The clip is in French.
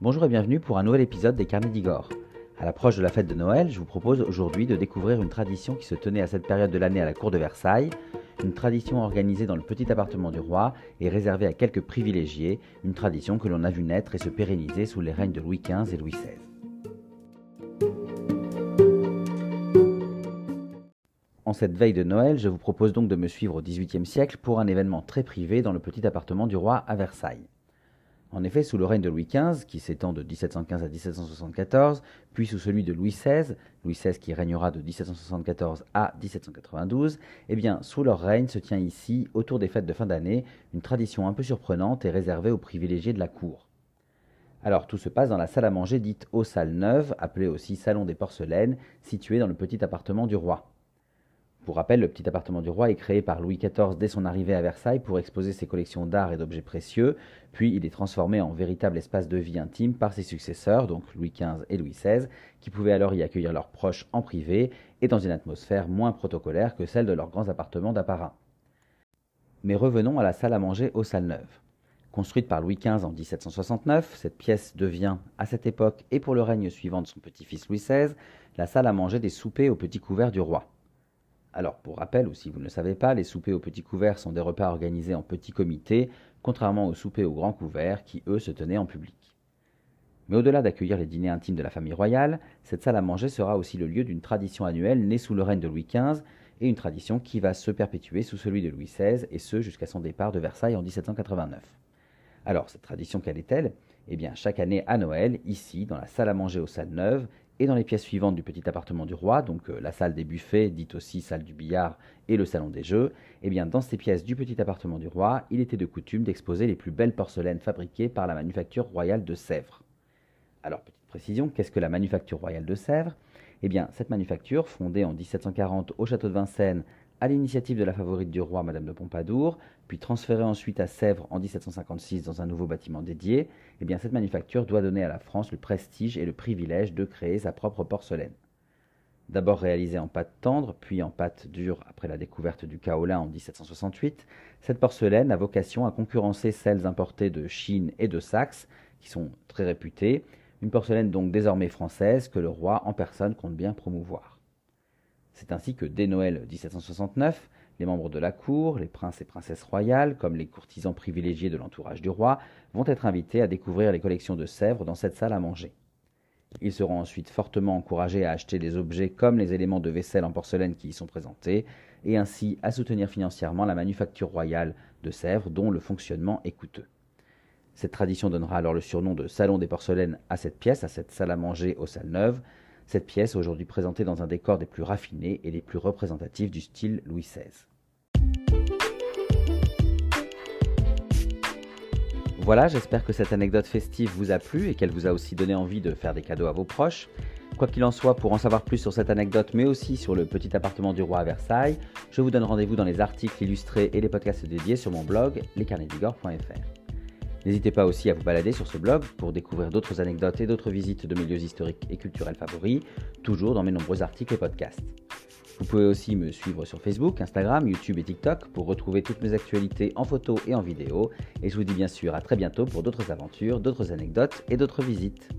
Bonjour et bienvenue pour un nouvel épisode des Carnets d'Igor. À l'approche de la fête de Noël, je vous propose aujourd'hui de découvrir une tradition qui se tenait à cette période de l'année à la cour de Versailles, une tradition organisée dans le petit appartement du roi et réservée à quelques privilégiés, une tradition que l'on a vu naître et se pérenniser sous les règnes de Louis XV et Louis XVI. En cette veille de Noël, je vous propose donc de me suivre au XVIIIe siècle pour un événement très privé dans le petit appartement du roi à Versailles. En effet, sous le règne de Louis XV, qui s'étend de 1715 à 1774, puis sous celui de Louis XVI, Louis XVI qui régnera de 1774 à 1792, eh bien, sous leur règne se tient ici, autour des fêtes de fin d'année, une tradition un peu surprenante et réservée aux privilégiés de la cour. Alors, tout se passe dans la salle à manger dite aux salles neuves, appelée aussi salon des porcelaines, située dans le petit appartement du roi. Pour rappel, le petit appartement du roi est créé par Louis XIV dès son arrivée à Versailles pour exposer ses collections d'art et d'objets précieux, puis il est transformé en véritable espace de vie intime par ses successeurs, donc Louis XV et Louis XVI, qui pouvaient alors y accueillir leurs proches en privé et dans une atmosphère moins protocolaire que celle de leurs grands appartements d'apparat. Mais revenons à la salle à manger aux salles neuves. Construite par Louis XV en 1769, cette pièce devient, à cette époque et pour le règne suivant de son petit-fils Louis XVI, la salle à manger des soupers au petit couvert du roi. Alors, pour rappel, ou si vous ne le savez pas, les soupers au petit couvert sont des repas organisés en petits comités, contrairement aux soupers au grand couvert qui, eux, se tenaient en public. Mais au-delà d'accueillir les dîners intimes de la famille royale, cette salle à manger sera aussi le lieu d'une tradition annuelle née sous le règne de Louis XV et une tradition qui va se perpétuer sous celui de Louis XVI et ce jusqu'à son départ de Versailles en 1789. Alors, cette tradition, quelle est-elle? Eh bien, chaque année à Noël, ici, dans la salle à manger aux salles neuves, et dans les pièces suivantes du petit appartement du roi, donc euh, la salle des buffets, dite aussi salle du billard, et le salon des jeux, eh bien dans ces pièces du petit appartement du roi, il était de coutume d'exposer les plus belles porcelaines fabriquées par la manufacture royale de Sèvres. Alors, petite précision, qu'est-ce que la manufacture royale de Sèvres? Eh bien, cette manufacture, fondée en 1740 au château de Vincennes à l'initiative de la favorite du roi, Madame de Pompadour, puis transférée ensuite à Sèvres en 1756 dans un nouveau bâtiment dédié, eh bien cette manufacture doit donner à la France le prestige et le privilège de créer sa propre porcelaine. D'abord réalisée en pâte tendre, puis en pâte dure après la découverte du kaolin en 1768, cette porcelaine a vocation à concurrencer celles importées de Chine et de Saxe, qui sont très réputées, une porcelaine donc désormais française que le roi en personne compte bien promouvoir. C'est ainsi que dès Noël 1769, les membres de la cour, les princes et princesses royales, comme les courtisans privilégiés de l'entourage du roi, vont être invités à découvrir les collections de Sèvres dans cette salle à manger. Ils seront ensuite fortement encouragés à acheter des objets comme les éléments de vaisselle en porcelaine qui y sont présentés, et ainsi à soutenir financièrement la manufacture royale de Sèvres dont le fonctionnement est coûteux. Cette tradition donnera alors le surnom de Salon des porcelaines à cette pièce, à cette salle à manger aux salles neuves, cette pièce aujourd'hui présentée dans un décor des plus raffinés et les plus représentatifs du style Louis XVI. Voilà, j'espère que cette anecdote festive vous a plu et qu'elle vous a aussi donné envie de faire des cadeaux à vos proches. Quoi qu'il en soit, pour en savoir plus sur cette anecdote, mais aussi sur le petit appartement du roi à Versailles, je vous donne rendez-vous dans les articles illustrés et les podcasts dédiés sur mon blog lescarnetsdigor.fr. N'hésitez pas aussi à vous balader sur ce blog pour découvrir d'autres anecdotes et d'autres visites de mes lieux historiques et culturels favoris, toujours dans mes nombreux articles et podcasts. Vous pouvez aussi me suivre sur Facebook, Instagram, YouTube et TikTok pour retrouver toutes mes actualités en photo et en vidéo. Et je vous dis bien sûr à très bientôt pour d'autres aventures, d'autres anecdotes et d'autres visites.